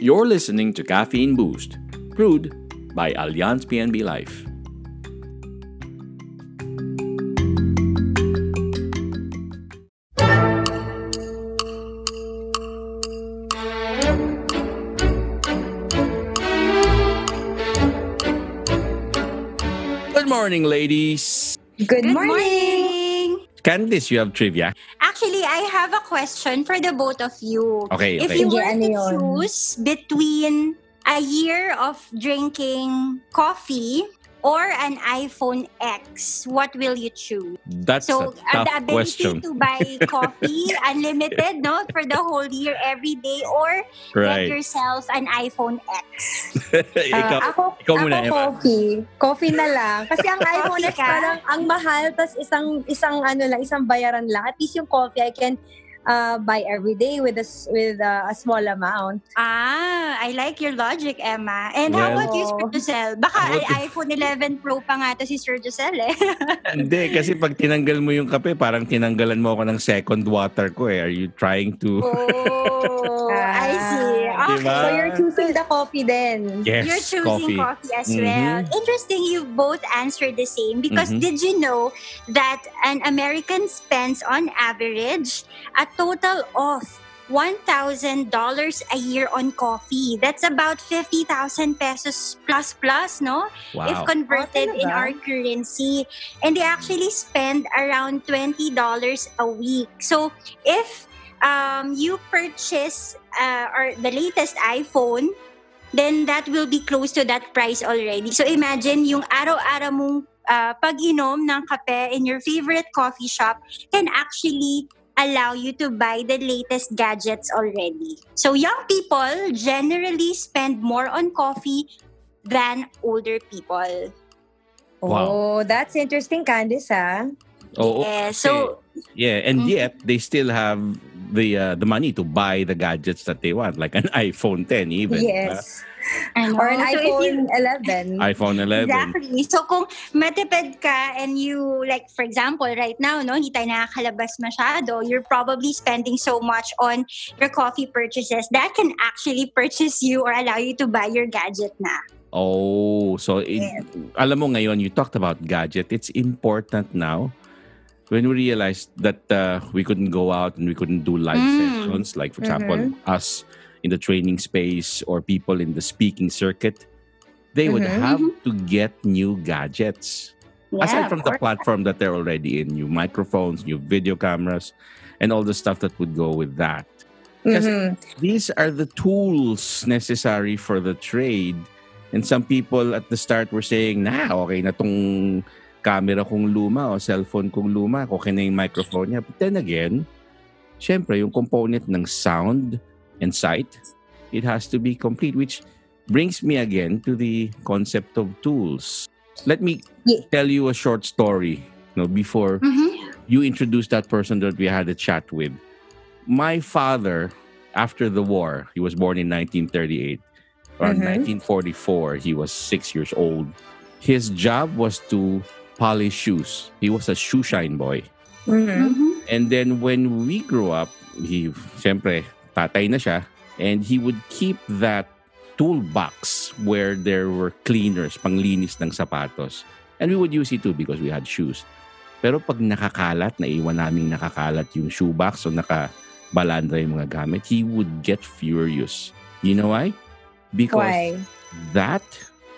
You're listening to Caffeine Boost, brewed by Allianz PNB Life. Good morning, ladies. Good, Good morning. morning. Candice, you have trivia. Have a question for the both of you. Okay, If okay. you Sige, were ano to choose between a year of drinking coffee or an iPhone X, what will you choose? That's so, a uh, tough the ability question. to buy coffee unlimited, no, for the whole year, every day, or get Right. yourself an iPhone X. Ah, Ikaw, ako, ikaw ako muna, Emma. coffee. Coffee na lang. Kasi ang iPhone X parang ang mahal, tas isang, isang ano lang, isang bayaran lang. At least yung coffee, I can uh, buy every day with a, with uh, a small amount. Ah, I like your logic, Emma. And how Well- about you, Sir Giselle? Baka How ay iPhone 11 Pro pa nga to si Sir Giselle eh. Hindi, kasi pag tinanggal mo yung kape, parang tinanggalan mo ako ng second water ko eh. Are you trying to... Oh, I see. Ah. Diba? So you're choosing the coffee then. Yes, You're choosing coffee, as Mhm. well. Interesting, you both answered the same because Mhm. did you know that an American spends on average a total of $1,000 a year on coffee. That's about 50,000 pesos plus plus, no? Wow. If converted in our currency. And they actually spend around $20 a week. So if um, you purchase uh, or the latest iPhone, then that will be close to that price already. So imagine yung araw-araw mong uh, pag-inom ng kape in your favorite coffee shop can actually allow you to buy the latest gadgets already. So young people generally spend more on coffee than older people. Wow. Oh, that's interesting, Candice, ah. Oo, Yeah, so Yeah, and Mhm. yet they still have the uh, the money to buy the gadgets that they want, like an iPhone 10 even. Yes. Know. Or an So if you- iPhone 11. uh, iPhone 11. Exactly. So kung matipid ka and you, like for example, right now, no, hindi tayo nakakalabas masyado, you're probably spending so much on your coffee purchases that can actually purchase you or allow you to buy your gadget na. Oh, so it, alam mo ngayon, you talked about gadget. It's important now when we realized that uh, we couldn't go out and we couldn't do live Mm. sessions, like for example, us in the training space or people in the speaking circuit, they would Mhm. have to get new gadgets. Yeah, Aside from the platform that they're already in, new microphones, new video cameras, and all the stuff that would go with that. Kasi Mhm. these are the tools necessary for the trade. And some people at the start were saying, nah, okay na tong camera kong luma o cellphone kong luma, okay na yung microphone niya. But then again, syempre, yung component ng sound and sight, it has to be complete, which brings me again to the concept of tools. Let me Yeah. tell you a short story you know, before Mhm. you introduced that person that we had a chat with. My father, after the war, he was born in 1938. Around Mhm. 1944, he was six years old. His job was to polish shoes. He was a shoe shine boy. Mhm. Mhm. And then when we grew up, he, siyempre, tatay na siya, and he would keep that toolbox where there were cleaners, panglinis ng sapatos. And we would use it too because we had shoes. Pero pag nakakalat, naiwan namin nakakalat yung shoebox o nakabalandra yung mga gamit, he would get furious. You know why? Because Why? that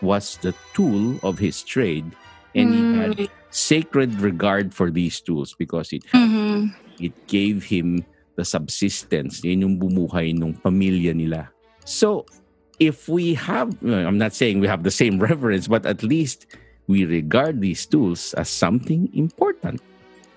was the tool of his trade and he had a sacred regard for these tools because it Mhm. it gave him the subsistence. Yun yung bumuhay nung pamilya nila. So if we have i'm not saying we have the same reverence but at least we regard these tools as something important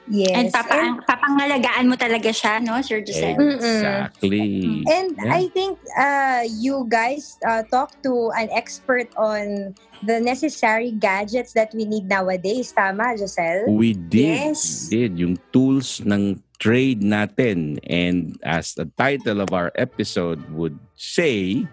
Yes. And papa, papangalagaan mo talaga siya, no, Sir Giselle? exactly And Yeah. I think uh, you guys uh, talk to an expert on the necessary gadgets that we need nowadays. Tama, Giselle? We did. Yes. We did. Yung tools ng trade natin. And as the title of our episode would say,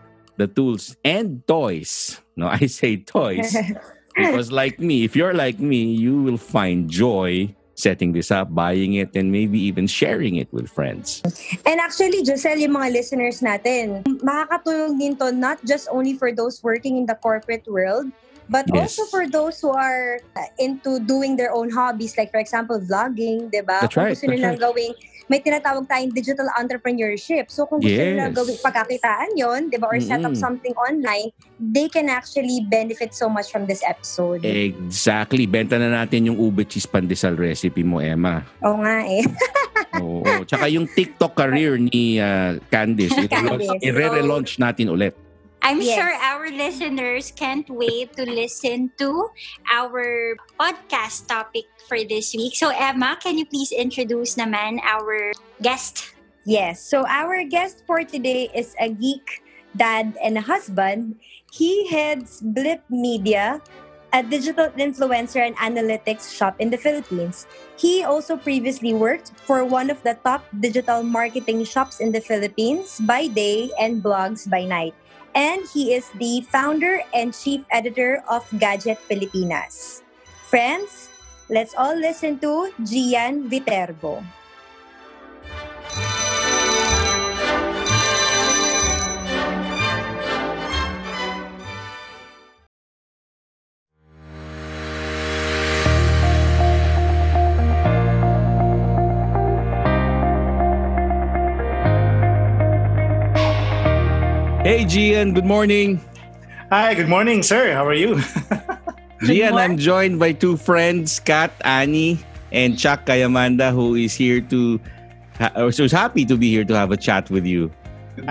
the tools and toys. No, I say toys because like me, if you're like me, you will find joy setting this up, buying it, and maybe even sharing it with friends. And actually, Giselle, yung mga listeners natin, makakatulong din to not just only for those working in the corporate world, but Yes. also for those who are into doing their own hobbies, like for example, vlogging, di ba? That's Kung right, gusto that's nilang gawing, may tinatawag tayong digital entrepreneurship. So kung gusto Yes. gawing pagkakitaan yon, di ba? Or set up something online, they can actually benefit so much from this episode. Exactly. Benta na natin yung ube cheese pandesal recipe mo, Emma. Oo nga eh. Oo. Tsaka yung TikTok career ni uh, Candice, Candice. i-re-relaunch natin ulit. I'm Yes. sure our listeners can't wait to listen to our podcast topic for this week. So Emma, can you please introduce naman our guest? Yes. So our guest for today is a geek, dad, and a husband. He heads Blip Media, a digital influencer and analytics shop in the Philippines. He also previously worked for one of the top digital marketing shops in the Philippines by day and blogs by night. And he is the founder and chief editor of Gadget Pilipinas. Friends, let's all listen to Gian Viterbo. Hey, Gian. Good morning. Hi, good morning, sir. How are you? Gian, I'm joined by two friends, Kat, Annie, and Chuck Kayamanda, who is here to, uh, who's happy to be here to have a chat with you.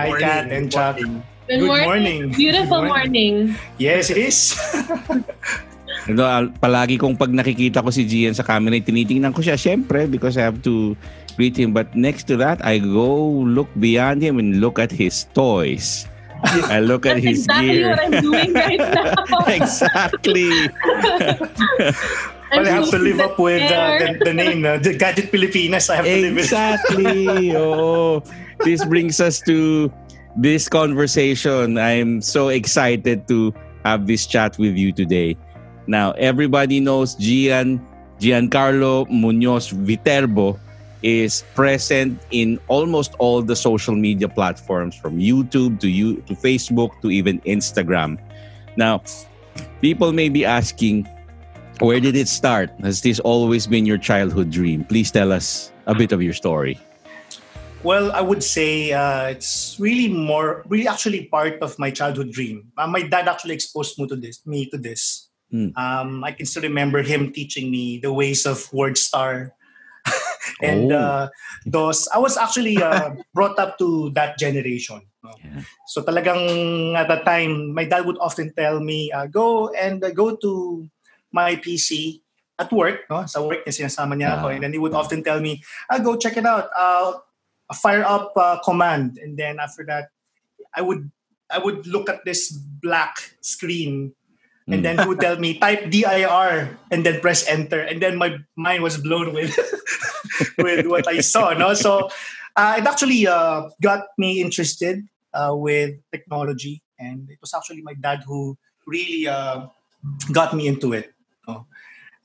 Hi, Kat and Chuck. Good, Good morning. morning. Beautiful Good morning. Yes, it is. Ano, al- palagi kong pag nakikita ko si Gian sa camera, tinitingnan ko siya, syempre, because I have to greet him. But next to that, I go look beyond him and look at his toys. I look at That's his exactly gear. what I'm doing right now. exactly. I'm well, I have to live up with uh, the, the name, uh, the Gadget Pilipinas. I have to live with. Exactly. oh, this brings us to this conversation. I'm so excited to have this chat with you today. Now, everybody knows Gian Giancarlo Munoz Viterbo is present in almost all the social media platforms from YouTube to you to Facebook to even Instagram. Now, people may be asking, where did it start? Has this always been your childhood dream? Please tell us a bit of your story. Well, I would say uh, it's really more, really actually part of my childhood dream. Uh, my dad actually exposed me to this. Me to this. Hmm. Um, I can still remember him teaching me the ways of WordStar, and Oh. uh, those. I was actually uh, brought up to that generation. no? Yeah. So talagang at that time, my dad would often tell me, uh, go and uh, go to my PC at work. No? Sa work niya, sinasama niya ako. Ah. And then he would often tell me, ah, go check it out. Uh, fire up uh, command. And then after that, I would I would look at this black screen and then who would tell me type dir and then press enter. And then my mind was blown with with what i saw no? So uh, it actually uh, got me interested uh, with technology. And it was actually my dad who really uh, got me into it no?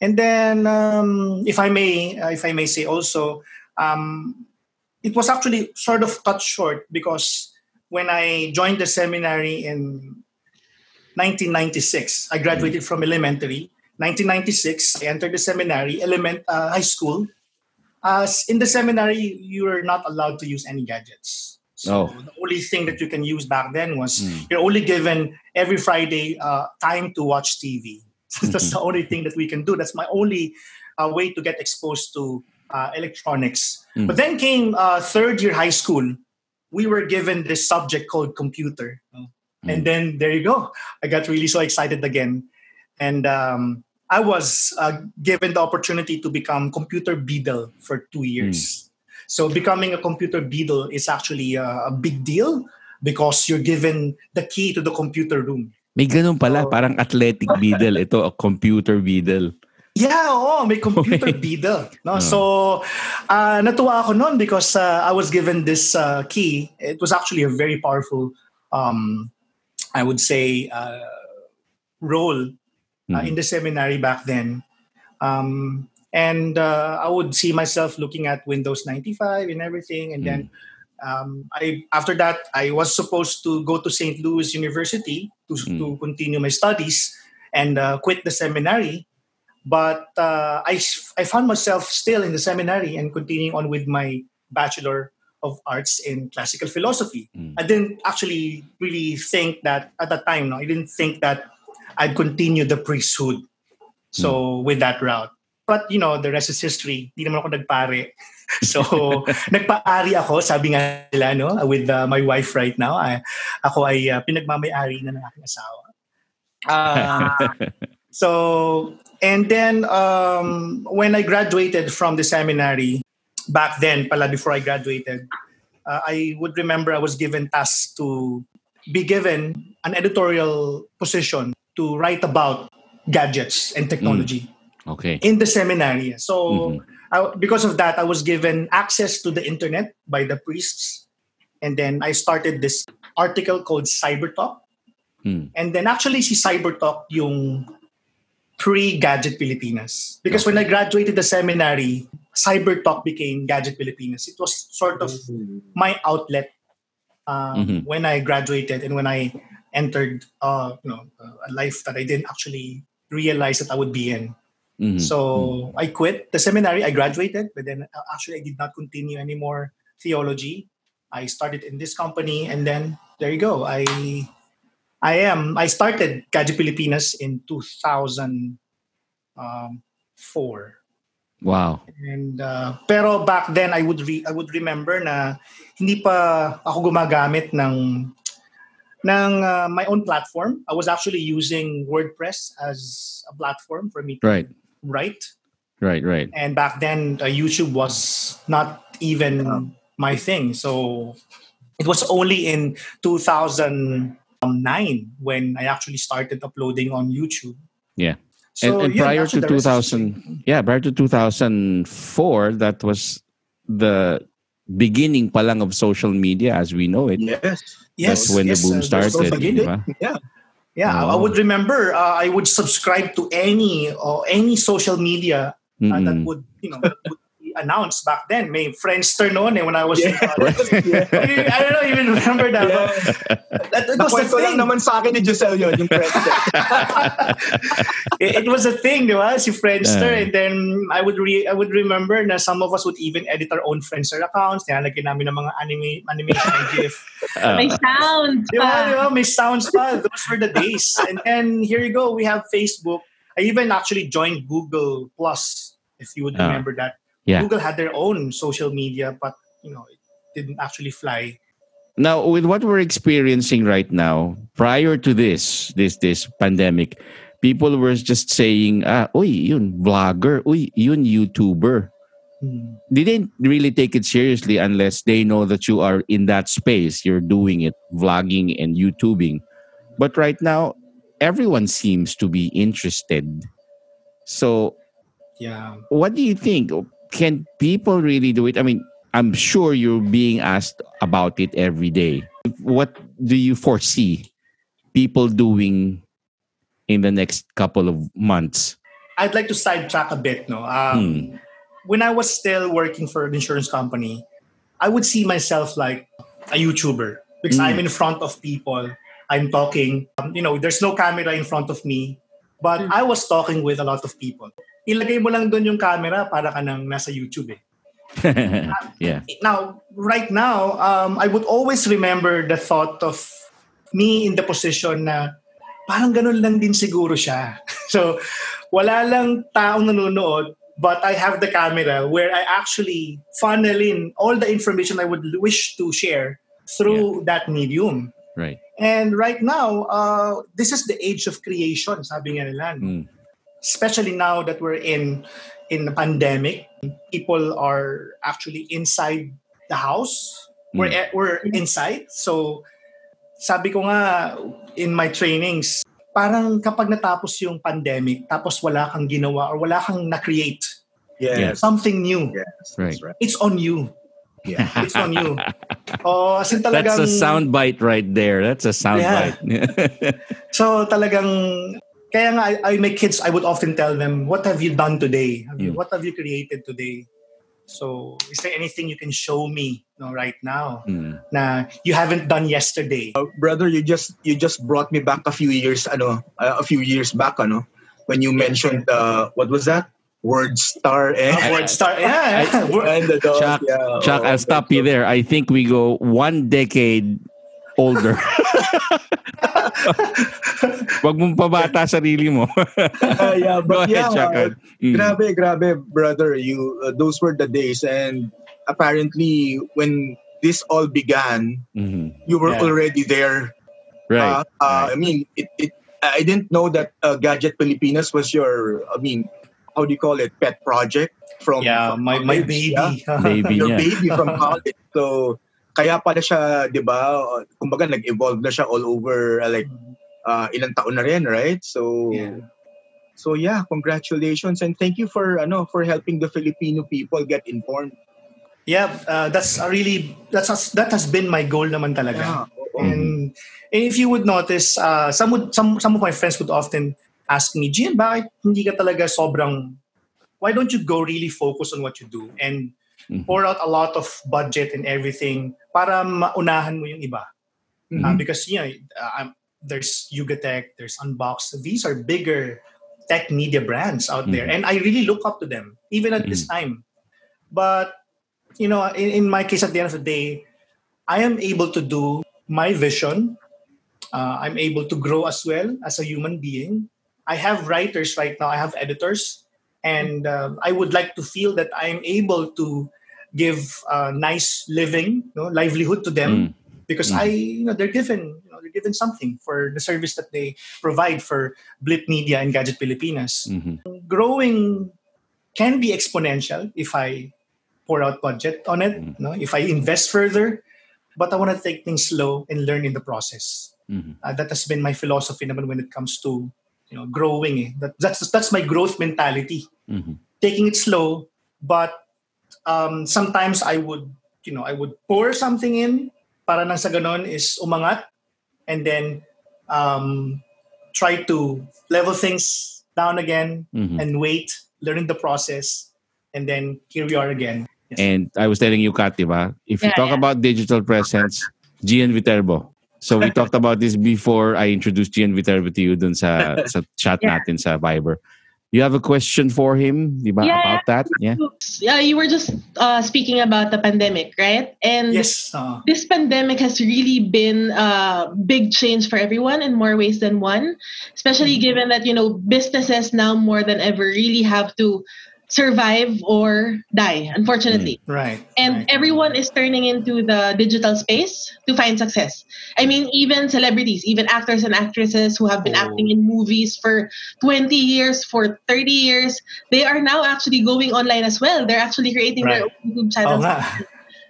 and then um, if i may uh, if i may say also um, it was actually sort of cut short because when i joined the seminary in 1996. I graduated from elementary. 1996, I entered the seminary, element uh, high school. As in the seminary, you are not allowed to use any gadgets. So Oh. the only thing that you can use back then was Mm. you're only given every Friday uh, time to watch TV. That's the only thing that we can do. That's my only uh, way to get exposed to uh, electronics. Mm. But then came uh, third year high school. We were given this subject called computer. And then there you go. I got really so excited again. And um, I was uh, given the opportunity to become computer beadle for two years. So becoming a computer beadle is actually a, a big deal because you're given the key to the computer room. May ganun pala, Oh. parang athletic beadle. Ito, a computer beadle. Yeah, oo, may computer Okay. beadle. No? Oh. So, uh, natuwa ako noon because uh, I was given this uh, key. It was actually a very powerful, um, I would say, uh, role uh, Mhm. in the seminary back then. Um, and uh, I would see myself looking at Windows 95 and everything. And then um, I after that I was supposed to go to St. Louis University to, Mm. to continue my studies and uh, quit the seminary. But uh, I I found myself still in the seminary and continuing on with my bachelor of arts in classical philosophy. Mm. I didn't actually really think that at that time. No, I didn't think that I'd continue the priesthood. So with that route. But you know, the rest is history. Hindi naman ako nagpare. So nagpaari ako, sabi nga nila, no, with uh, my wife right now. I, ako ay uh, pinagmamayari na ng aking asawa. Uh, so, and then um, when I graduated from the seminary, back then, pala before I graduated, uh, I would remember I was given tasks to be given an editorial position to write about gadgets and technology Okay. in the seminary. So, Mhm. I, because of that, I was given access to the internet by the priests. And then I started this article called Cybertalk. Mm. And then actually, si Cybertalk yung pre-Gadget Pilipinas. Because when I graduated the seminary, Cybertalk became Gadget Pilipinas. It was sort of my outlet um, Mhm. when I graduated and when I entered uh, you know, a life that I didn't actually realize that I would be in. Mhm. So I quit the seminary. I graduated, but then uh, actually I did not continue anymore theology. I started in this company, and then there you go. I I am. I started Gadget Pilipinas in 2004. Wow. And uh, pero back then I would re- I would remember na hindi pa ako gumagamit ng ng uh, my own platform. I was actually using WordPress as a platform for me to Right. write. Right. Right. And back then uh, YouTube was not even my thing. So it was only in 2009 when I actually started uploading on YouTube. Yeah. So, and, and yun, prior to the rest is 2000 yeah prior to 2004 that was the beginning palang of social media as we know it Yes. Yes, that's when yes, the boom uh, started beginning. Yeah. Yeah, I- I Oh. would remember. Uh, I would subscribe to any or any social media uh, that would you know would announced back then. May Friendster noon eh, when I was. Yeah. I, I don't even remember that. but That, it was the Nakwento lang thing. naman sa akin ni Giselle yun, yung Friendster. it, it was a thing, di ba? Si Friendster. Yeah. And then I would re- I would remember na some of us would even edit our own Friendster accounts. Nilalagyan namin ng mga anime, animation and GIF. Ah, May sound Di ba? pa. Di ba? May sounds pa. Those were the days. And then here you go. We have Facebook. I even actually joined Google Plus, if you would Ah. remember that. Yeah. Google had their own social media, but you know, it didn't actually fly. now with what we're experiencing right now prior to this this this pandemic people were just saying ah uy yun vlogger uy yun youtuber Hmm. they didn't really take it seriously unless they know that you are in that space you're doing it vlogging and youtubing but right now everyone seems to be interested so Yeah. what do you think can people really do it i mean i'm sure you're being asked about it every day what do you foresee people doing in the next couple of months I'd like to sidetrack a bit. No, um, Hmm. when I was still working for an insurance company, I would see myself like a YouTuber because Mm. I'm in front of people. I'm talking. Um, you know, there's no camera in front of me, but Mm. I was talking with a lot of people. Ilagay mo lang doon yung camera para ka nang nasa YouTube eh. yeah Now, right now, um, I would always remember the thought of me in the position na parang ganun lang din siguro siya. so, wala lang taong nanonood, but I have the camera where I actually funnel in all the information I would wish to share through that medium. right And right now, uh, this is the age of creation, sabi nga nila. Mm. Especially now that we're in in the pandemic people are actually inside the house we're Mm. we're inside so sabi ko nga in my trainings parang kapag natapos yung pandemic tapos wala kang ginawa or wala kang na-create Yes. something new Yes. Right. That's right. it's on you Yeah. it's on you oh as in that's talagang a sound bite right there that's a sound Yeah. So talagang kaya nga, I, I, my kids, I would often tell them, what have you done today? Have you, Mm. What have you created today? So, is there anything you can show me no, right now Mm. na you haven't done yesterday? Brother, you just you just brought me back a few years, ano, uh, a few years back, ano, when you mentioned uh, what was that? WordStar and, Uh, WordStar. Yeah, yeah. And the dog. Chuck, yeah, Chuck, oh, I'll stop you there. I think we go one decade older. Wag mong pabata sarili mo. Uh, yeah, Go but ahead, yeah, Chuck. Mm. Grabe, grabe, brother. You uh, those were the days, and apparently, when this all began, Mhm. you were Yeah. already there. Right. Uh, uh, I mean, it, it. I didn't know that uh, Gadget Pilipinas was your. I mean, how do you call it? Pet project from yeah, from my, my baby. yeah? Baby Your niya. baby from college. So, kaya pala siya, di ba? Kumbaga, nag-evolve na siya all over, uh, like, uh, ilang taon na rin, right? So, Yeah. so yeah, congratulations and thank you for ano for helping the Filipino people get informed. Yeah, uh, that's a really that's a, that has been my goal naman talaga. oo. And, and if you would notice, uh, some would some some of my friends would often ask me, Gian, bakit hindi ka talaga sobrang why don't you go really focus on what you do and Mhm. pour out a lot of budget and everything para maunahan mo yung iba? Uh, Mhm. because you know, uh, I'm- there's Yugatech, there's Unbox. These are bigger tech media brands out there, Mhm. and I really look up to them even at this time. But you know, in, in my case, at the end of the day, I am able to do my vision. Uh, I'm able to grow as well as a human being. I have writers right now. I have editors, and um, I would like to feel that I am able to give uh, nice living, you know, livelihood to them Mm. because Mm. I, you know, they're given, you know, they're given something for the service that they provide for Blip Media and Gadget Pilipinas. Mhm. Growing can be exponential if I pour out budget on it, Mm. no, if I invest further. But I want to take things slow and learn in the process. Mhm. Uh, that has been my philosophy naman when it comes to, you know, growing. Eh. That, that's that's my growth mentality. Mhm. Taking it slow, but um, sometimes I would, you know, I would pour something in para nang sa ganon is umangat and then um, try to level things down again Mhm. and wait, learning the process, and then here we are again. Yes. And I was telling you, Kat, diba? If you talk yeah. about digital presence, Gian Viterbo. So we talked about this before I introduced Gian Viterbo to you dun sa, sa chat Yeah. natin sa Viber. You have a question for him, diba? Yeah. About that? Yeah. Yeah, you were just uh, speaking about the pandemic, right? And yes, uh, this pandemic has really been a big change for everyone in more ways than one, especially given that, you know, businesses now more than ever really have to survive or die, unfortunately. right. And right. everyone is turning into the digital space to find success. I mean, even celebrities, even actors and actresses who have been Oh. acting in movies for 20 years, for 30 years, they are now actually going online as well. They're actually creating their own YouTube channels. nga.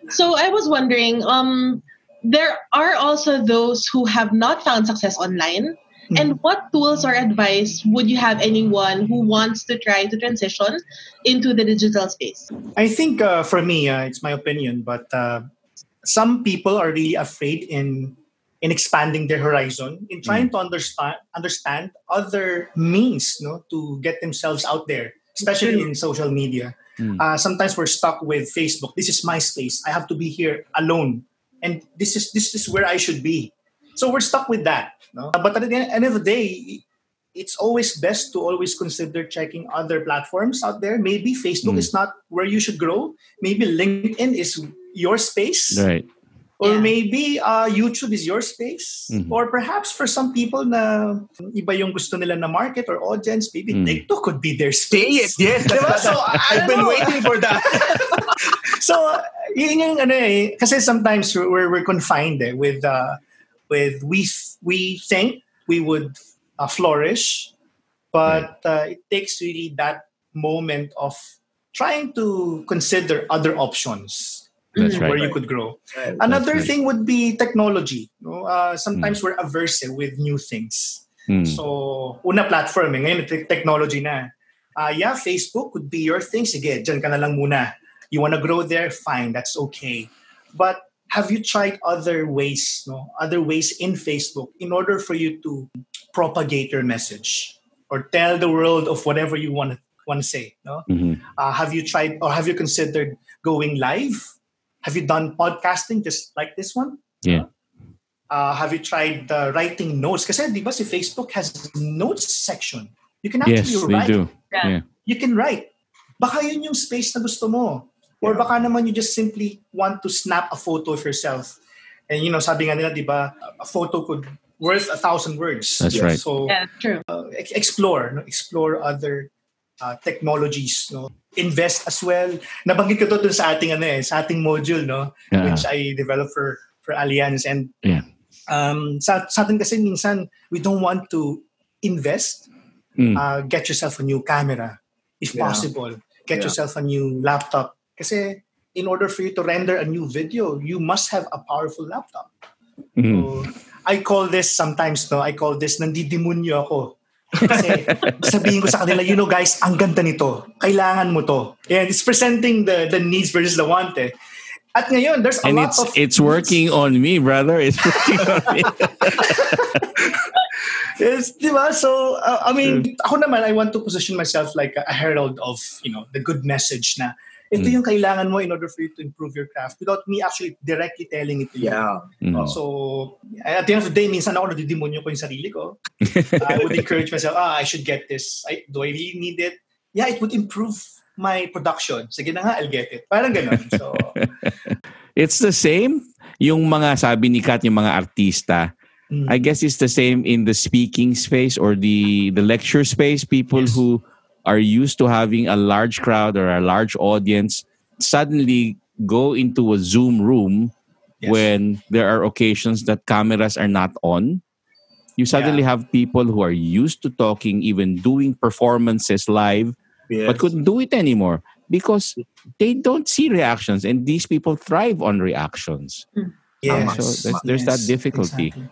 So I was wondering, um, there are also those who have not found success online. Hmm. And what tools or advice would you have anyone who wants to try to transition into the digital space? I think uh, for me, uh, it's my opinion, but uh, some people are really afraid in in expanding their horizon, in trying to understand understand other means, no, to get themselves out there, especially in social media. Mm. Uh, sometimes we're stuck with Facebook. This is my space. I have to be here alone, and this is this is where I should be. So we're stuck with that. No? But at the end of the day, it's always best to always consider checking other platforms out there. Maybe Facebook Mm. is not where you should grow. Maybe LinkedIn is your space. Right. Or Yeah. maybe uh, YouTube is your space. Mhm. Or perhaps for some people na iba yung gusto nila na market or audience, maybe Mm. TikTok could be their space. it, yes. So, I I've don't been waiting for that. so yun yung ano eh kasi sometimes we're we're confined eh, with uh with we we think we would uh, flourish but uh, it takes really that moment of trying to consider other options That's where right. you could grow Right. another right. thing would be technology no? uh, sometimes we're averse with new things Mm. So, una platform eh. Ngayon, technology na. Ah, yeah, Facebook could be your thing. Sige, dyan ka na lang muna. You wanna grow there? Fine, that's okay. But have you tried other ways, no? Other ways in Facebook in order for you to propagate your message? or tell the world of whatever you want to want to say. No, Mhm. uh, have you tried or have you considered going live? Have you done podcasting just like this one? Yeah. Uh, have you tried uh, writing notes? Because di ba si Facebook has notes section. You can Yes, actually they write. do. Yeah. Yeah. You can write. Baka yun yung space na gusto mo. Or Yeah. baka naman you just simply want to snap a photo of yourself. And you know, sabi nga nila, di ba, a photo could worth a thousand words. That's right. So Yeah, true. ex- explore, no? explore other uh, technologies, no? Invest as well. Nabanggit ko to dun sa ating ano eh, sa ating module, no? Yeah. Which I developed for for Allianz and Yeah. um sa, sa atin kasi minsan we don't want to invest Mm. uh, get yourself a new camera if Yeah. possible get Yeah. yourself a new laptop kasi in order for you to render a new video you must have a powerful laptop Mm. so I call this sometimes no I call this nandidemonyo ako kasi sabihin ko sa kanila you know guys ang ganda nito kailangan mo to and it's presenting the the needs versus the want eh. at ngayon there's a And lot it's of it's working on me, brother. It's working on me. Yes, di ba? So, uh, I mean, ako naman, I want to position myself like a, a herald of, you know, the good message na ito Mm. yung kailangan mo in order for you to improve your craft without me actually directly telling it to you. Yeah. Mm. So, at the end of the day, minsan ako nadidemonyo ko yung sarili ko. I would encourage myself, ah, I should get this. I, do I really need it? Yeah, it would improve my production. Sige na nga, I'll get it. Parang ganun. So, It's the same. Yung mga sabi ni Kat, yung mga artista, mm, I guess it's the same in the speaking space or the the lecture space. People Yes. who are used to having a large crowd or a large audience suddenly go into a Zoom room yes. when there are occasions that cameras are not on. You suddenly have people who are used to talking, even doing performances live, Yes. but couldn't do it anymore because they don't see reactions, and these people thrive on reactions. yes. So there's, there's that difficulty. exactly.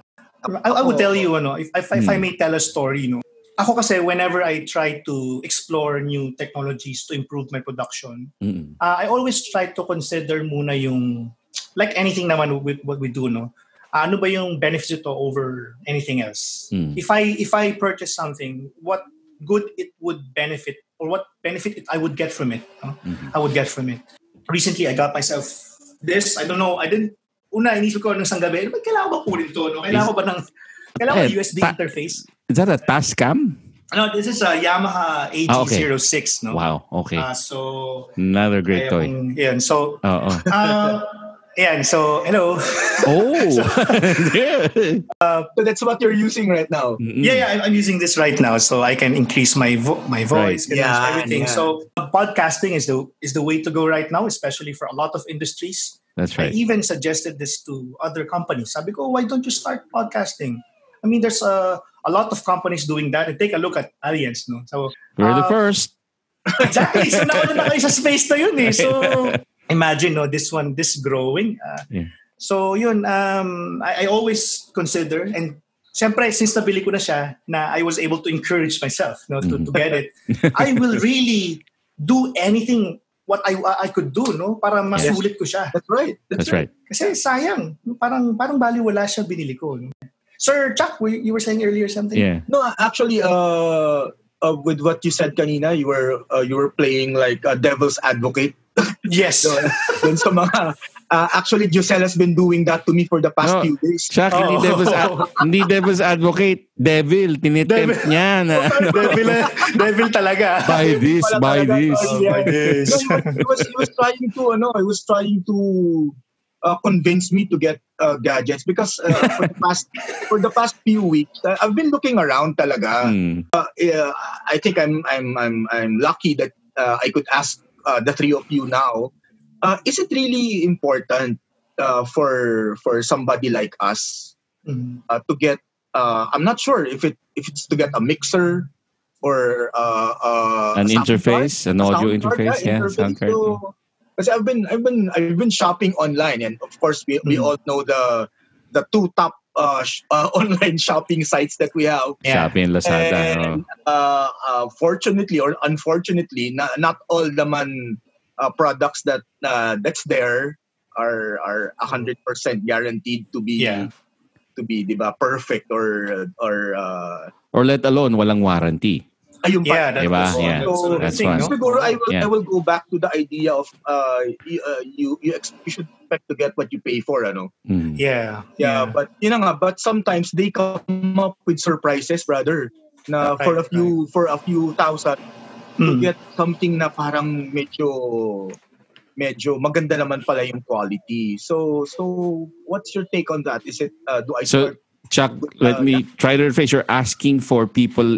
I, I would tell you, ano, if, if, if I Hmm. may tell a story, no, ako kasi whenever I try to explore new technologies to improve my production, Mm. uh, I always try to consider muna yung, like anything naman with what we do, no, uh, ano ba yung benefits ito over anything else? Mm. If I if I purchase something, what good it would benefit or what benefit it I would get from it? no? Mhm. I would get from it. Recently, I got myself this. I don't know. I didn't. Una, inisip ko nung isang gabi, "Ba't kailangan ko ba kunin to? No? Kailangan ko ba ng kailangan ko Eh, USB ta- interface? Is that a Tascam? No, this is a Yamaha Ah, okay. AG06. No? Wow. Okay. Uh, so, Another great toy. ayun, yan. So, Oh. oh. uh, yan. So, hello. Oh. So that's what you're using right now. Mm-mm. Yeah, yeah, I'm, I'm using this right now, so I can increase my vo- my voice, Right. Yeah, everything. yeah. So podcasting is the is the way to go right now, especially for a lot of industries. That's right. I even suggested this to other companies. Sabi ko, why don't you start podcasting? I mean, there's a a lot of companies doing that. And take a look at Allianz, no? So We're the uh, first. exactly. So nauna na kayo sa space na yun eh. So imagine, no, this one, this growing. Uh, Yeah. So yun, um, I, I always consider and Siyempre, since nabili ko na siya, na I was able to encourage myself no, to, to get it, I will really do anything what I I could do no para masulit ko siya. That's right. That's right. Kasi sayang, parang parang baliwala siya binili ko. No? Sir Chuck, you you were saying earlier something? Yeah. No, actually, uh, uh, with what you said kanina, you were uh, you were playing like a devil's advocate. Yes. So, dun sa mga, uh, actually, Giselle has been doing that to me for the past No. few days. Chuck, hindi Oh. devil's, ad- hindi devil's advocate. Devil. Tinitempt Devil. niya na ano, devil, devil talaga. buy this, talaga, this. yeah. this. No, he, was, he, was, he was trying to, ano, he was trying to uh, convince me to get uh, gadgets because uh, for the past for the past few weeks, uh, I've been looking around talaga. Uh, I think I'm I'm I'm I'm lucky that uh, I could ask uh, the three of you now. Uh, is it really important uh, for for somebody like us Mhm. uh, to get? Uh, I'm not sure if it if it's to get a mixer or uh, uh, An a interface, card, an audio sound card, interface, yeah, interface sound card. to- Kasi I've been I've been I've been shopping online, and of course we, we Mhm. all know the the two top uh, sh- uh, online shopping sites that we have. Yeah. Shopee and Lazada. oh. And uh, uh, fortunately or unfortunately, na, not all naman uh, products that uh, that's there are are hundred percent guaranteed to be Yeah. to be diba perfect or or uh, Or let alone walang warranty. Ayun pa. Yeah, that Diba? was Yeah. that's another That's thing, one. no? Siguro I will Yeah. I will go back to the idea of uh you uh, you, you, ex- you should expect to get what you pay for ano. Mm. Yeah, Yeah, but yun na nga but sometimes they come up with surprises brother na for a Right, few for a few thousand to Mm. get something na parang medyo medyo maganda naman pala yung quality. So so what's your take on that? Is it uh, do I So, start Chuck, let Uh, me try to rephrase. You're asking for people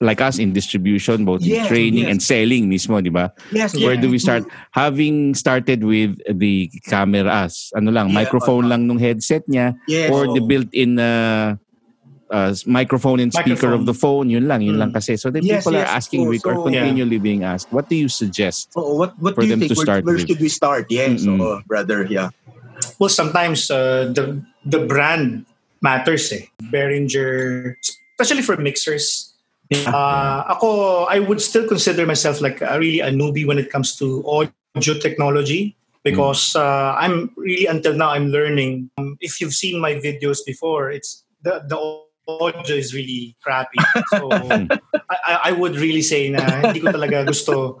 like us in distribution, both in training yes. and selling mismo, di ba? Yes, Where yes. do we start? Having started with the cameras, ano lang, Yeah, microphone lang nung headset niya Yes. or the built-in uh, uh, microphone and speaker of the phone, yun lang, yun Mm. lang kasi. So the Yes, people are yes, asking so- Vic, or so- continually being asked, what do you suggest? Oh, what what for do you them think? to start where with? should we start? Yes, Mm-mm. oh, brother. Yeah. Well, sometimes uh, the the brand matters eh. Behringer, especially for mixers. Uh, ako, I would still consider myself like a, really a newbie when it comes to audio technology because uh, I'm really until now I'm learning. Um, if you've seen my videos before, it's the the audio is really crappy. So I, I- I would really say na hindi ko talaga gusto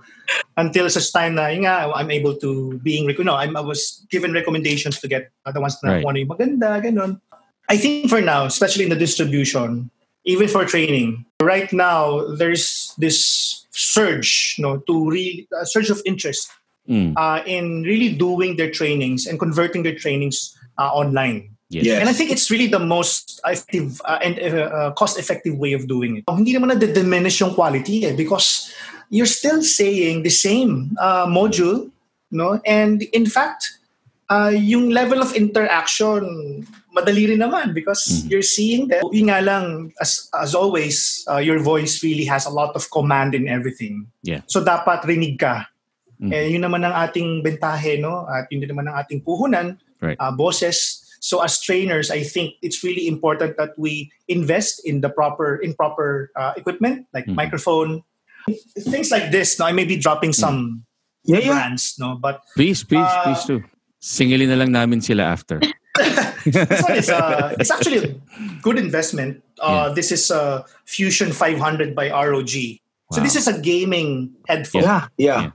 until such time na nga, I'm able to being rec- no, I'm, I was given recommendations to get the ones na Right. kung ano yung maganda, ganun. I think for now, especially in the distribution, even for training, right now there's this surge, no, to really a surge of interest Mm, uh, in really doing their trainings and converting their trainings uh, online. yes. Yeah. And I think it's really the most effective uh, and uh, uh, cost-effective way of doing it. Hindi naman na-diminish yung quality eh, because you're still saying the same uh, module, no? And in fact, uh, yung level of interaction, madali rin naman because Mhm. you're seeing that. Yung nga lang, as, as always, uh, your voice really has a lot of command in everything. Yeah. So dapat rinig ka. Mhm. Eh, yun naman ang ating bentahe, no? At yun din naman ang ating puhunan, Right. uh, bosses. So as trainers, I think it's really important that we invest in the proper in proper uh, equipment like Mhm. microphone, things like this. No, I may be dropping some Yeah, yeah. brands, no, but Please, please, Uh, please do. Singilin na lang namin sila after. this one is uh, it's actually a good investment. Uh, This is uh, Fusion 500 by ROG. So this is a gaming headphone. Yeah, yeah. Yeah.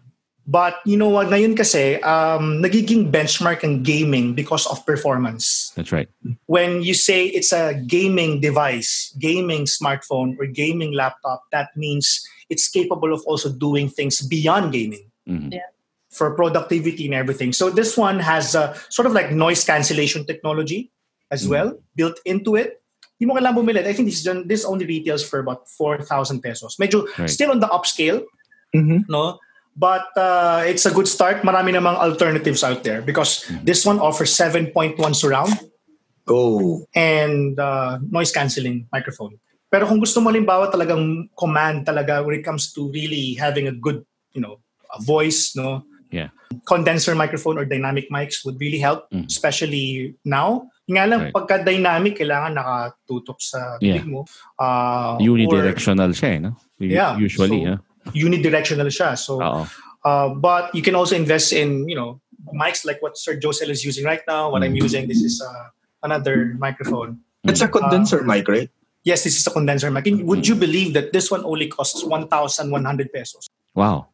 But you know what, ngayon kasi, um, nagiging benchmark ang gaming because of performance. That's right. When you say it's a gaming device, gaming smartphone, or gaming laptop, that means it's capable of also doing things beyond gaming Mhm. For productivity and everything. So this one has a sort of like noise cancellation technology as Mhm. well built into it. Hindi mo kailangan bumili. I think this, is- this only retails for about 4,000 pesos. Medyo Right. still on the upscale, Mhm. no? But uh, it's a good start. Marami namang alternatives out there because Mhm. this one offers 7.1 surround Oh. and uh, noise cancelling microphone. Pero kung gusto mo limbawa talagang command talaga when it comes to really having a good, you know, a voice, no? Yeah. Condenser microphone or dynamic mics would really help, Mhm. especially now. Nga lang, Right. pagka dynamic, kailangan nakatutok sa Yeah. bibig mo. Uh, or Unidirectional siya, eh, no? U- Yeah, Usually, so- huh? unidirectional siya. So, Oo. uh, but you can also invest in, you know, mics like what Sir Josel is using right now. What I'm Mhm. using, this is uh, another microphone. It's a condenser mic, right? Yes, this is a condenser mic. Would you believe that this one only costs 1,100 pesos? Wow.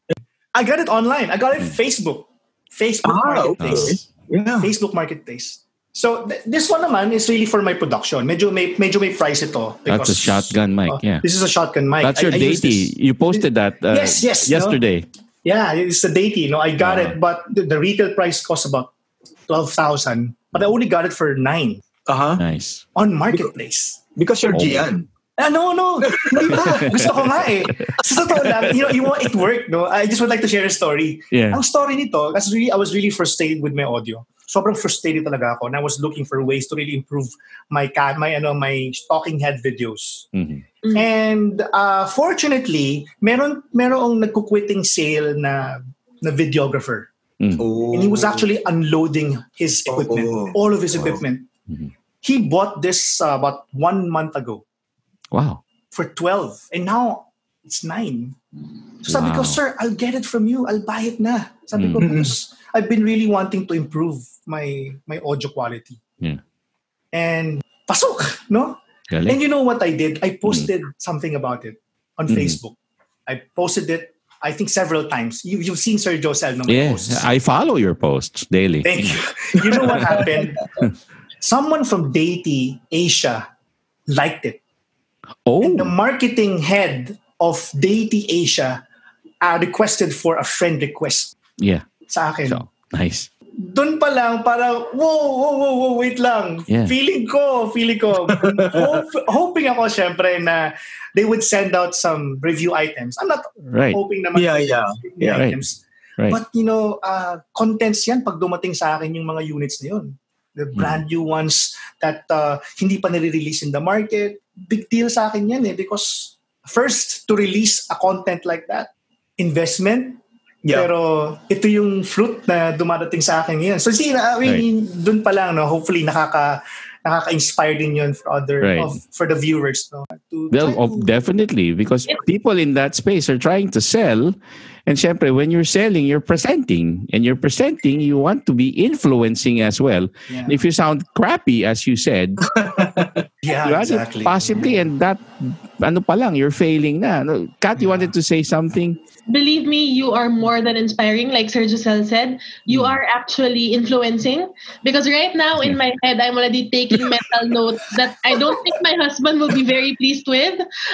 I got it online. I got it Facebook. Facebook Ah, Marketplace. okay. Yeah. Facebook Marketplace. So th- this one naman is really for my production. Medyo may medyo may price ito. That's a shotgun mic, uh, yeah. This is a shotgun mic. That's your I use deity. this. You posted that uh, Yes, yes, no? yesterday. Yeah, it's a deity. No, I got Ah. it, but the, the retail price costs about twelve thousand. But I only got it for nine Uh-huh. Nice. on marketplace. Because you're Oh. Gian. Ah, no, no. Hindi pa. Gusto ko nga eh. Sa totoo lang, you know, you want it work, no? I just would like to share a story. Yeah. Ang story nito, kasi really, I was really frustrated with my audio. Sobrang frustrated talaga ako. And I was looking for ways to really improve my my ano my talking head videos. Mhm. And uh, fortunately, meron merong nagkukwitting sale na na videographer. Oh. And he was actually unloading his equipment, Oh. all of his Wow. equipment. Mhm. He bought this uh, about one month ago Wow. for 12 and now it's 9 so sabi ko sir I'll get it from you I'll buy it na sabi ko Mm. because I've been really wanting to improve my my audio quality Yeah. and pasok no Galing. And you know what I did? I posted something about it on Mhm. Facebook. I posted it, I think, several times. You, you've seen Sir Josel no Yeah, posts. I follow your posts daily. Thank you. You know what happened? Someone from Deity Asia liked it. And the Oh, marketing head of Deity Asia uh, requested for a friend request yeah. sa akin. So, nice. Doon pa lang, para, whoa, whoa, whoa, whoa, wait lang. Yeah. Feeling ko, feeling ko, hope, hoping ako syempre na they would send out some review items. I'm not Right, hoping naman Yeah, yeah. review Yeah. Right. items. right. But you know, uh, contents yan pag dumating sa akin yung mga units na yun. The Hmm. brand new ones that uh, hindi pa nire-release in the market. Big deal sa akin yan eh because first to release a content like that, investment, Yeah. pero ito yung fruit na dumadating sa akin ngayon. So see, I mean, dun pa lang, no, hopefully nakaka nakaka-inspire din yun for other Right. of, for the viewers no to Well, oh, to- definitely, because people in that space are trying to sell. And syempre, when you're selling, you're presenting. And you're presenting, you want to be influencing as well. yeah, if you sound crappy, as you said, yeah, diba, exactly possibly, and that, ano pa lang, you're failing na. No, Kat, you Yeah. wanted to say something? Believe me, you are more than inspiring. Like Sir Giselle said, you Mm. are actually influencing. Because right now in my head, I'm already taking mental notes that I don't think my husband will be very pleased with.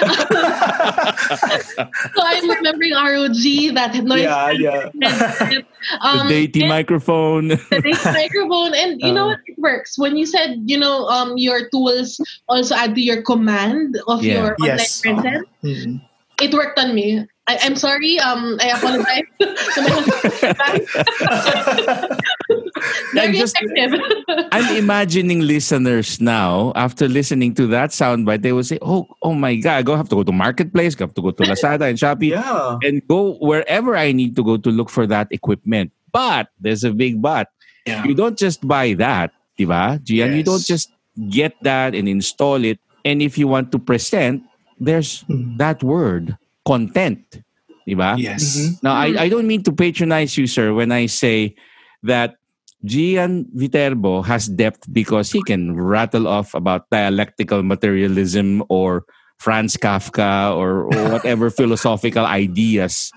so I'm remembering ROG, that noise. Yeah, yeah. Headset, Um, the deity and- microphone. the Deity microphone and you know Uh. what it works when you said you know um your tools also add to your command of Yeah. your online Yes. presence Mhm. it worked on me I, i'm sorry um i apologize to my husband very just- effective I'm imagining listeners now, after listening to that soundbite, they will say, "Oh, oh my God, I go have to go to Marketplace, I have to go to Lazada and Shopee, Yeah. and go wherever I need to go to look for that equipment." But there's a big but. yeah. You don't just buy that, diba, Gian? You don't just get that and install it. And if you want to present, there's Mhm. that word, content, diba? yes Mhm. Now, I, I don't mean to patronize you, sir, when I say that Gian Viterbo has depth because he can rattle off about dialectical materialism or Franz Kafka or, or whatever philosophical ideas.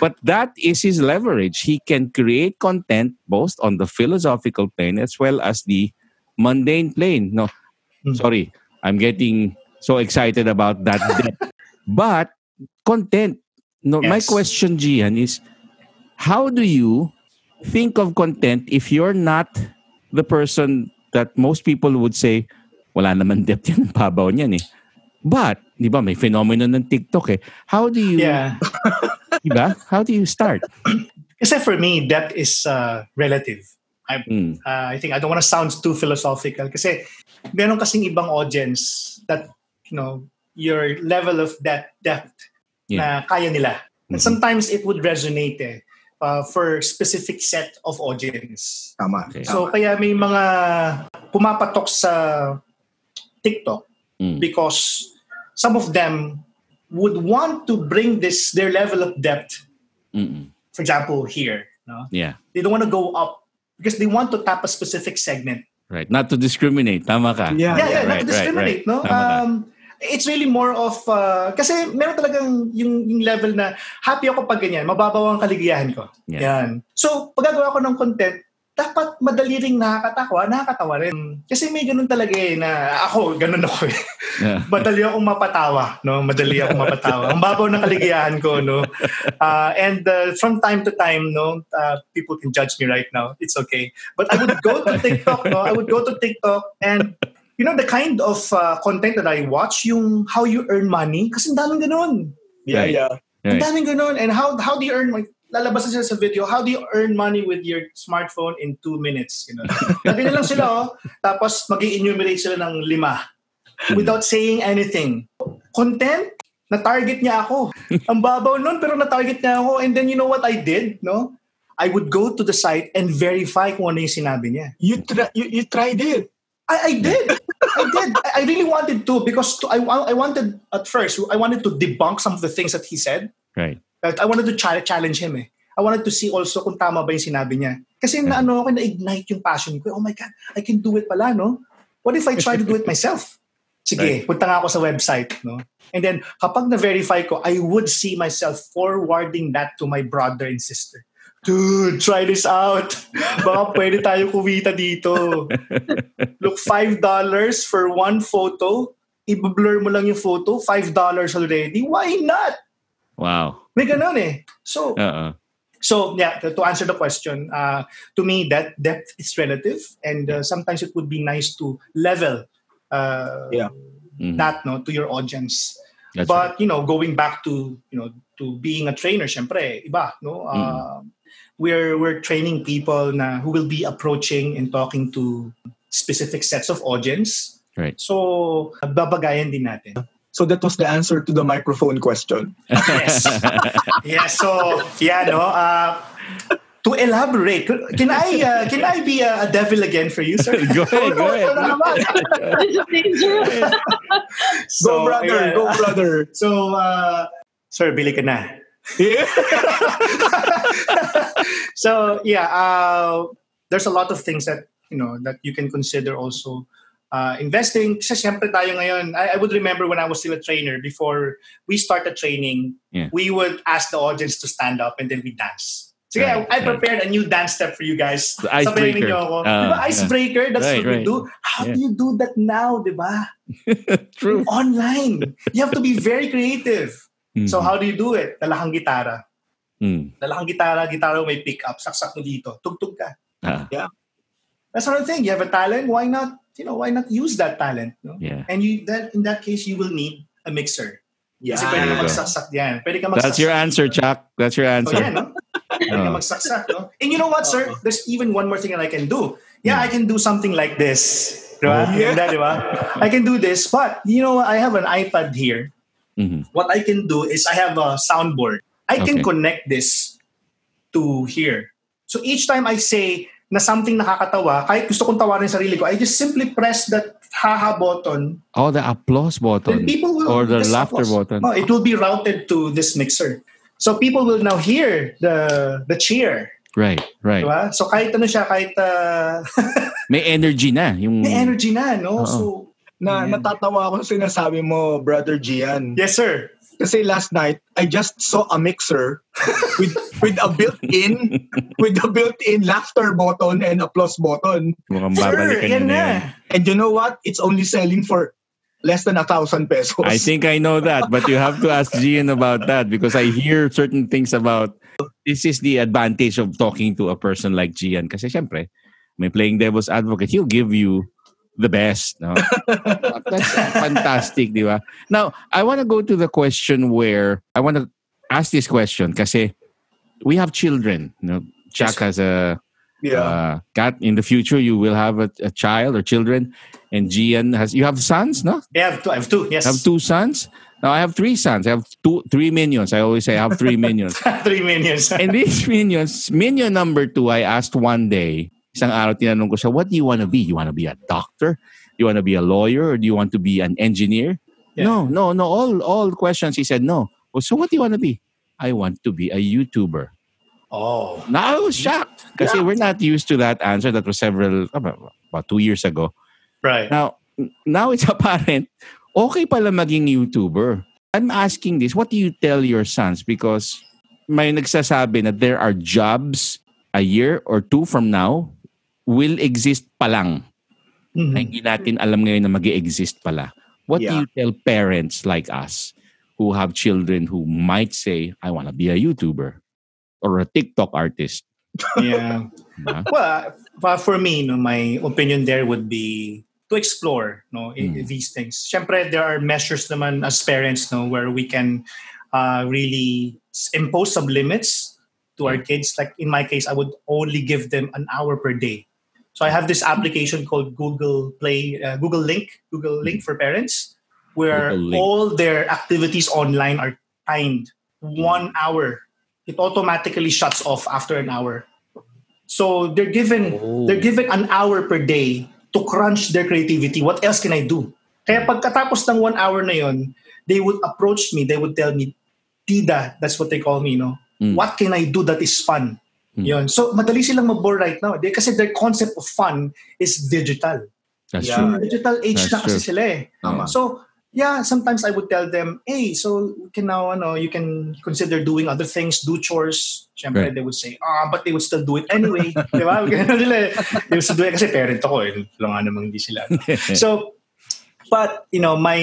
But that is his leverage. He can create content both on the philosophical plane as well as the mundane plane. No, Hmm. sorry, I'm getting so excited about that. But content. No, my Yes. question, Gian, is how do you think of content if you're not the person that most people would say, wala naman depth yan, ang babaw niyan eh. But, di ba, may phenomenon ng TikTok eh. How do you, yeah di ba? How do you start? Kasi for me, depth is uh, relative. Mm, Uh, I think I don't want to sound too philosophical kasi meron kasing ibang audience that, you know, your level of that depth na kaya nila. And Mhm. sometimes it would resonate eh, uh, for specific set of audience. Tama. Okay. So kaya may mga pumapatok sa TikTok mm, because some of them would want to bring this their level of depth mm, for example here no yeah, they don't want to go up because they want to tap a specific segment right. Not to discriminate. Tama ka. Yeah, yeah yeah, right, not to discriminate no Tama ka. um it's really more of uh, kasi meron talagang yung, yung level na happy ako pag ganyan mababaw ang kaligayahan ko Yeah. yan so pag gagawa ko ng content dapat madali ring nakakatawa, nakakatawa rin. Kasi may ganun talaga eh, na ako, ganun ako eh. Yeah. madali akong mapatawa, no? Madali akong mapatawa. Ang babaw ng kaligayahan ko, no? Uh, and uh, from time to time, no, uh, people can judge me right now. It's okay. But I would go to TikTok, no? I would go to TikTok and you know the kind of uh, content that I watch, yung how you earn money, kasi ang daming ganun. Yeah, Right. yeah. Ang Right. daming ganun. And how how do you earn money? Lalabas na sila sa video, how do you earn money with your smartphone in two minutes? You know? Lagi na lang sila, oh. Tapos mag enumerate sila ng lima without saying anything. Content, na-target niya ako. Ang babaw nun, pero na-target niya ako. And then you know what I did? No? I would go to the site and verify kung ano yung sinabi niya. You, try, you, you tried it. I, I did. I did. I really wanted to because to, I, I wanted at first, I wanted to debunk some of the things that he said. Right. That I wanted to challenge, him eh. I wanted to see also kung tama ba yung sinabi niya. Kasi na ano ako, na-ignite yung passion ko. Oh my God, I can do it pala, no? What if I try to do it myself? Sige, punta nga ako sa website, no? And then, kapag na-verify ko, I would see myself forwarding that to my brother and sister. Dude, try this out. Baka pwede tayo kumita dito. Look, $5 for one photo. I-blur mo lang yung photo, $5 already. Why not? Wow. May ganun eh. So, Uh-uh. so yeah, to, to answer the question, uh, to me, that depth is relative. And uh, sometimes it would be nice to level uh, Yeah. Mhm. that no to your audience. That's but right. you know going back to you know to being a trainer syempre iba no uh, we're we're training people na who will be approaching and talking to specific sets of audience Right. so babagayan din natin So that was the answer to the microphone question. yes yeah so yeah no uh, to elaborate can i uh, can i be a, a devil again for you sir go ahead, go ahead. Ito. This is dangerous. Go, brother. ayan. Go, brother. so uh, sir bili ka na Yeah. so yeah, uh, there's a lot of things that you know that you can consider also uh, investing. Kasi tayo ngayon, I, I would remember when I was still a trainer before we started training, Yeah. we would ask the audience to stand up and then we dance. So yeah, Right, I right. prepared a new dance step for you guys. The icebreaker. ako. Diba, yeah. icebreaker, that's Right, what right. we do. How Yeah. do you do that now, diba? True. Online. You have to be very creative. So Mhm. how do you do it? Dala kang gitara. Mm. Dala kang gitara, gitara may pick up, saksak mo dito, tugtog ka. Ah, That's another thing. You have a talent. Why not? You know, why not use that talent? No? yeah. And you that in that case, you will need a mixer. Yeah. Kasi pwede ka There you go. magsaksak yan. Pwede ka magsaksak. That's your answer, Chuck. That's your So answer. yan, no? Pwede ka Oh. magsaksak, no? And you know what, sir? There's even one more thing that I can do. Yeah, I can do something like this. Diba? Yeah. Ganda, diba? I can do this, but you know, what? I have an iPad here. Mhm. What I can do is I have a soundboard. I can connect this to here. So each time I say na something nakakatawa, kahit gusto kong tawarin sarili ko, I just simply press that haha button Oh, the applause button. people will Or the laughter applause. button. No, it will be routed to this mixer. So people will now hear the the cheer. Right, right. Diba? So kahit ano siya, kahit uh, May energy na. Yung, may energy na, no? Oo. So, Na, Yan. natatawa ako sa sinasabi mo, Brother Gian. yes sir. Kasi last night, I just saw a mixer with with a built-in with a built-in laughter button and applause button. Mukhang Sir, babalikan yan nyo na na. yan. And you know what? It's only selling for less than a thousand pesos. I think I know that, but you have to ask Gian about that because I hear certain things about this is the advantage of talking to a person like Gian. Kasi syempre, may playing devil's advocate, he'll give you the best. No? That's fantastic, di ba? Now, I want to go to the question where I want to ask this question kasi we have children. You know, Chuck Yes, has a yeah. uh, cat. In the future, you will have a, a child or children. And Gian has, you have sons, no? I have two. I have two. Yes. I have two sons. Now I have three sons. I have two, three minions. I always say I have three minions. Three minions. And these minions, minion number two, I asked one day, isang araw tinanong ko siya, what do you want to be? You want to be a doctor? You want to be a lawyer? Or do you want to be an engineer? Yeah. No, no, no. All all questions, he said no. Oh, so what do you want to be? I want to be a YouTuber. oh. Now I was shocked because Yeah. we're not used to that answer. That was several about, about two years ago. Right. Now, now it's apparent, okay pala maging YouTuber. I'm asking this, what do you tell your sons? Because may nagsasabi na there are jobs a year or two from now will exist pa lang. Mhm. Na hindi natin alam ngayon na mag exist pala. What do you tell parents like us who have children who might say, I want to be a YouTuber or a TikTok artist? Yeah. Well, for me, no, my opinion there would be to explore no Mm. these things. Siyempre, there are measures naman as parents no where we can uh, really impose some limits to our kids. Like in my case, I would only give them an hour per day. So I have this application called Google Play, uh, Google Link, Google Link for parents, where all their activities online are timed one hour. It automatically shuts off after an hour. So they're given Oh. they're given an hour per day to crunch their creativity. What else can I do? Kaya pagkatapos ng one hour na yon, they would approach me. They would tell me, Tida, that's what they call me, no? Mm. What can I do that is fun? Mm. Yon. So madali silang mabore right now. They, kasi their concept of fun is digital. That's Yeah. true. Digital age That's na kasi true. sila eh. Tama. So, yeah, sometimes I would tell them, hey, so you can now, ano, you can consider doing other things, do chores. Siyempre, Right. they would say, ah, but they would still do it anyway. Di ba? Ganun nila eh. They would still do it kasi parent ako eh. Lang namang hindi sila. So, but, you know, my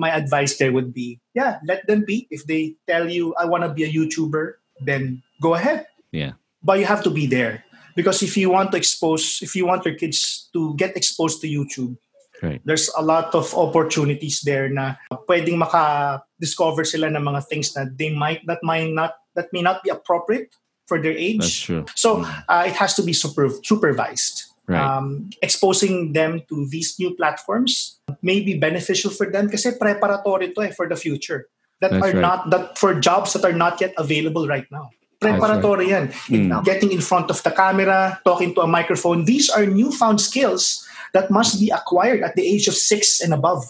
my advice there would be, yeah, let them be. If they tell you, I want to be a YouTuber, then go ahead. Yeah. But you have to be there. Because if you want to expose, if you want your kids to get exposed to YouTube, Right. there's a lot of opportunities there na pwedeng maka-discover sila ng mga things that they might that might not that may not be appropriate for their age. That's true. So uh, it has to be super, supervised. Right. Um, exposing them to these new platforms may be beneficial for them kasi preparatory to eh, for the future that That's are right. not that for jobs that are not yet available right now. Preparatory yan. Mm. Getting in front of the camera, talking to a microphone. These are newfound skills that must be acquired at the age of six and above.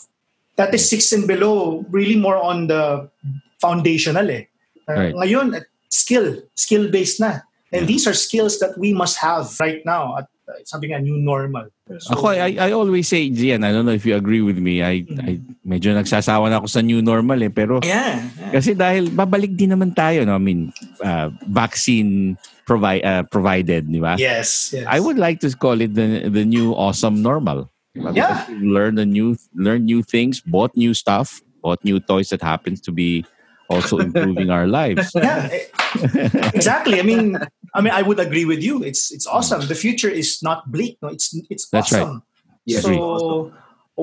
That is six and below, really more on the foundational eh. Uh, Right. Ngayon, skill, skill-based na. And Yeah. these are skills that we must have right now at sabi nga, new normal. So, Ako, I, I always say, Gian, I don't know if you agree with me. I, I medyo nagsasawa na ako sa new normal eh. Pero yeah. yeah. kasi dahil babalik din naman tayo, no? I mean, uh, vaccine provi- uh, provided, di ba? Yes, yes. I would like to call it the the new awesome normal. Diba? Yeah. Learn the new learn new things, bought new stuff, bought new toys that happens to be also improving our lives. yeah, eh, exactly. I mean, I mean, I would agree with you. It's it's awesome. The future is not bleak. No, it's it's That's right. Yes. So,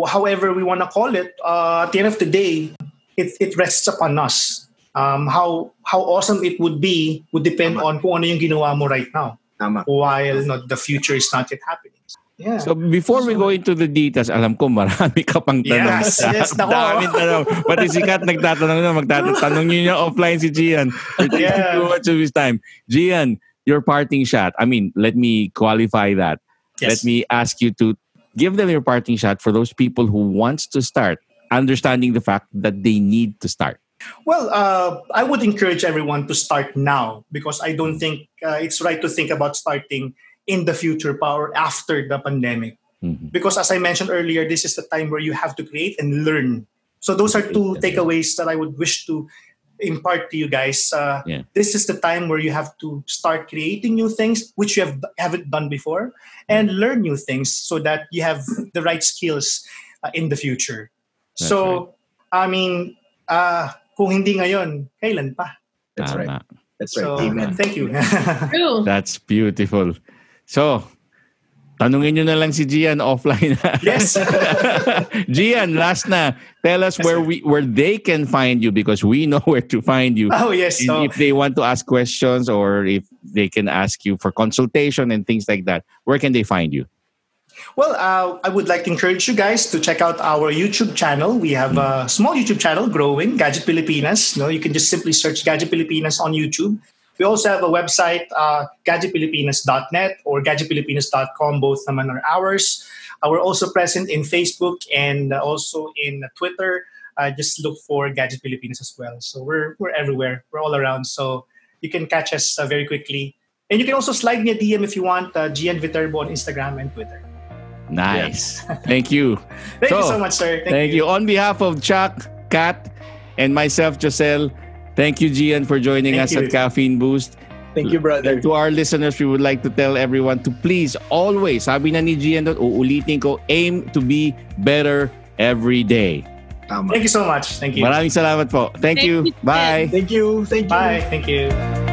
however we want to call it, uh, at the end of the day, it it rests upon us. Um, how how awesome it would be would depend Tama. on kung ano yung ginawa mo right now, Tama. while not the future is not yet happening. Yeah. So before we go into the details, alam ko marami ka pang tanong. Yes, yes, nako. Daming tanong. Pati si Kat nagtatanong na, magtatanong niyo niya offline si Gian. We're taking Yeah. too much of his time. Gian, your parting shot. I mean, let me qualify that. Let Yes. me ask you to give them your parting shot for those people who wants to start, understanding the fact that they need to start. Well, uh, I would encourage everyone to start now because I don't think uh, it's right to think about starting in the future power after the pandemic. Mhm. Because as I mentioned earlier, this is the time where you have to create and learn. So those are two takeaways that I would wish to impart to you guys. Uh, Yeah. This is the time where you have to start creating new things which you have haven't done before, and learn new things so that you have the right skills uh, in the future. That's so, I mean, uh, kung hindi ngayon, kailan pa? That's right. That's right. So, Amen. thank you. That's beautiful. So, tanungin nyo na lang si Gian offline. yes. Gian, last na. Tell us Yes, where we where they can find you because we know where to find you. oh, yes. So, if they want to ask questions or if they can ask you for consultation and things like that, where can they find you? Well, uh, I would like to encourage you guys to check out our YouTube channel. We have a small YouTube channel growing, Gadget Pilipinas. You know, you can just simply search Gadget Pilipinas on YouTube. We also have a website, uh, gadgetpilipinas.net or gadgetpilipinas.com. Both naman are ours. Uh, we're also present in Facebook and uh, also in Twitter. Uh, just look for Gadget Pilipinas as well. So we're we're everywhere. We're all around. So you can catch us uh, very quickly. And you can also slide me a DM if you want, uh, Gian Viterbo on Instagram and Twitter. Nice. Thank you. Thank you So, so much, sir. Thank, you. On behalf of Chuck, Kat, and myself, Giselle, thank you, Gian, for joining Thank us you. at Caffeine Boost. Thank you, brother. To our listeners, we would like to tell everyone to please always, sabi na ni Gian doon, uulitin ko, aim to be better every day. Tama. Thank you so much. Thank you. Maraming salamat po. Thank, Thank you. you, Bye. Thank you. Thank you. Bye. Thank you.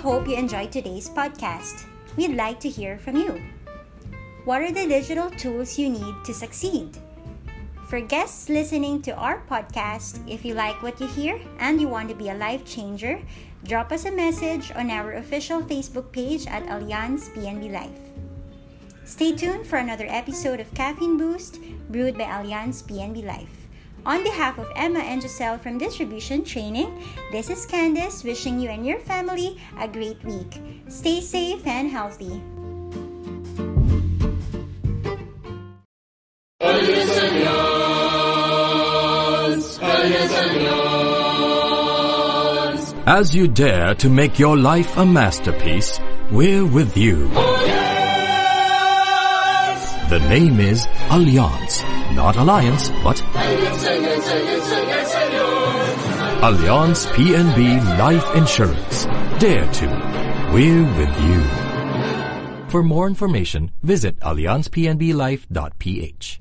Hope you enjoyed today's podcast. We'd like to hear from you. What are the digital tools you need to succeed? For guests listening to our podcast, if you like what you hear and you want to be a life changer, drop us a message on our official Facebook page at Allianz PNB Life. Stay tuned for another episode of Caffeine Boost brewed by Allianz PNB Life. On behalf of Emma and Giselle from Distribution Training, this is Candice wishing you and your family a great week. Stay safe and healthy. As you dare to make your life a masterpiece, we're with you. The name is Allianz. Not Alliance, but Allianz PNB Life Insurance. Dare to. We're with you. For more information, visit allianzpnblife.ph.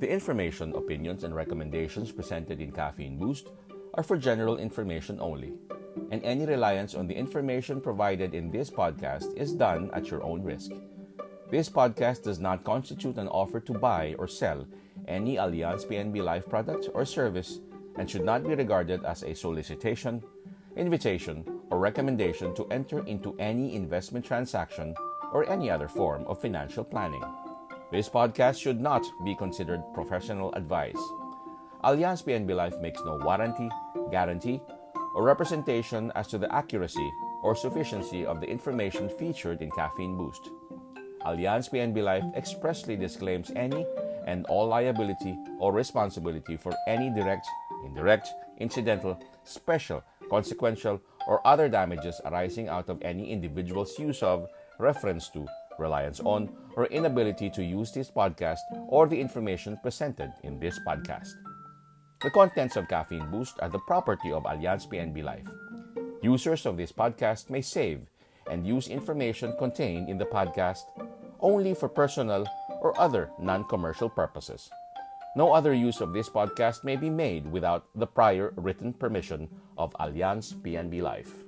The information, opinions, and recommendations presented in Caffeine Boost are for general information only, and any reliance on the information provided in this podcast is done at your own risk. This podcast does not constitute an offer to buy or sell any Allianz PNB Life product or service and should not be regarded as a solicitation, invitation, or recommendation to enter into any investment transaction or any other form of financial planning. This podcast should not be considered professional advice. Allianz PNB Life makes no warranty, guarantee, or representation as to the accuracy or sufficiency of the information featured in Caffeine Boost. Allianz PNB Life expressly disclaims any and all liability or responsibility for any direct, indirect, incidental, special, consequential, or other damages arising out of any individual's use of, reference to, reliance on, or inability to use this podcast or the information presented in this podcast. The contents of Caffeine Boost are the property of Allianz PNB Life. Users of this podcast may save and use information contained in the podcast only for personal or other non commercial purposes. No other use of this podcast may be made without the prior written permission of Allianz PNB Life.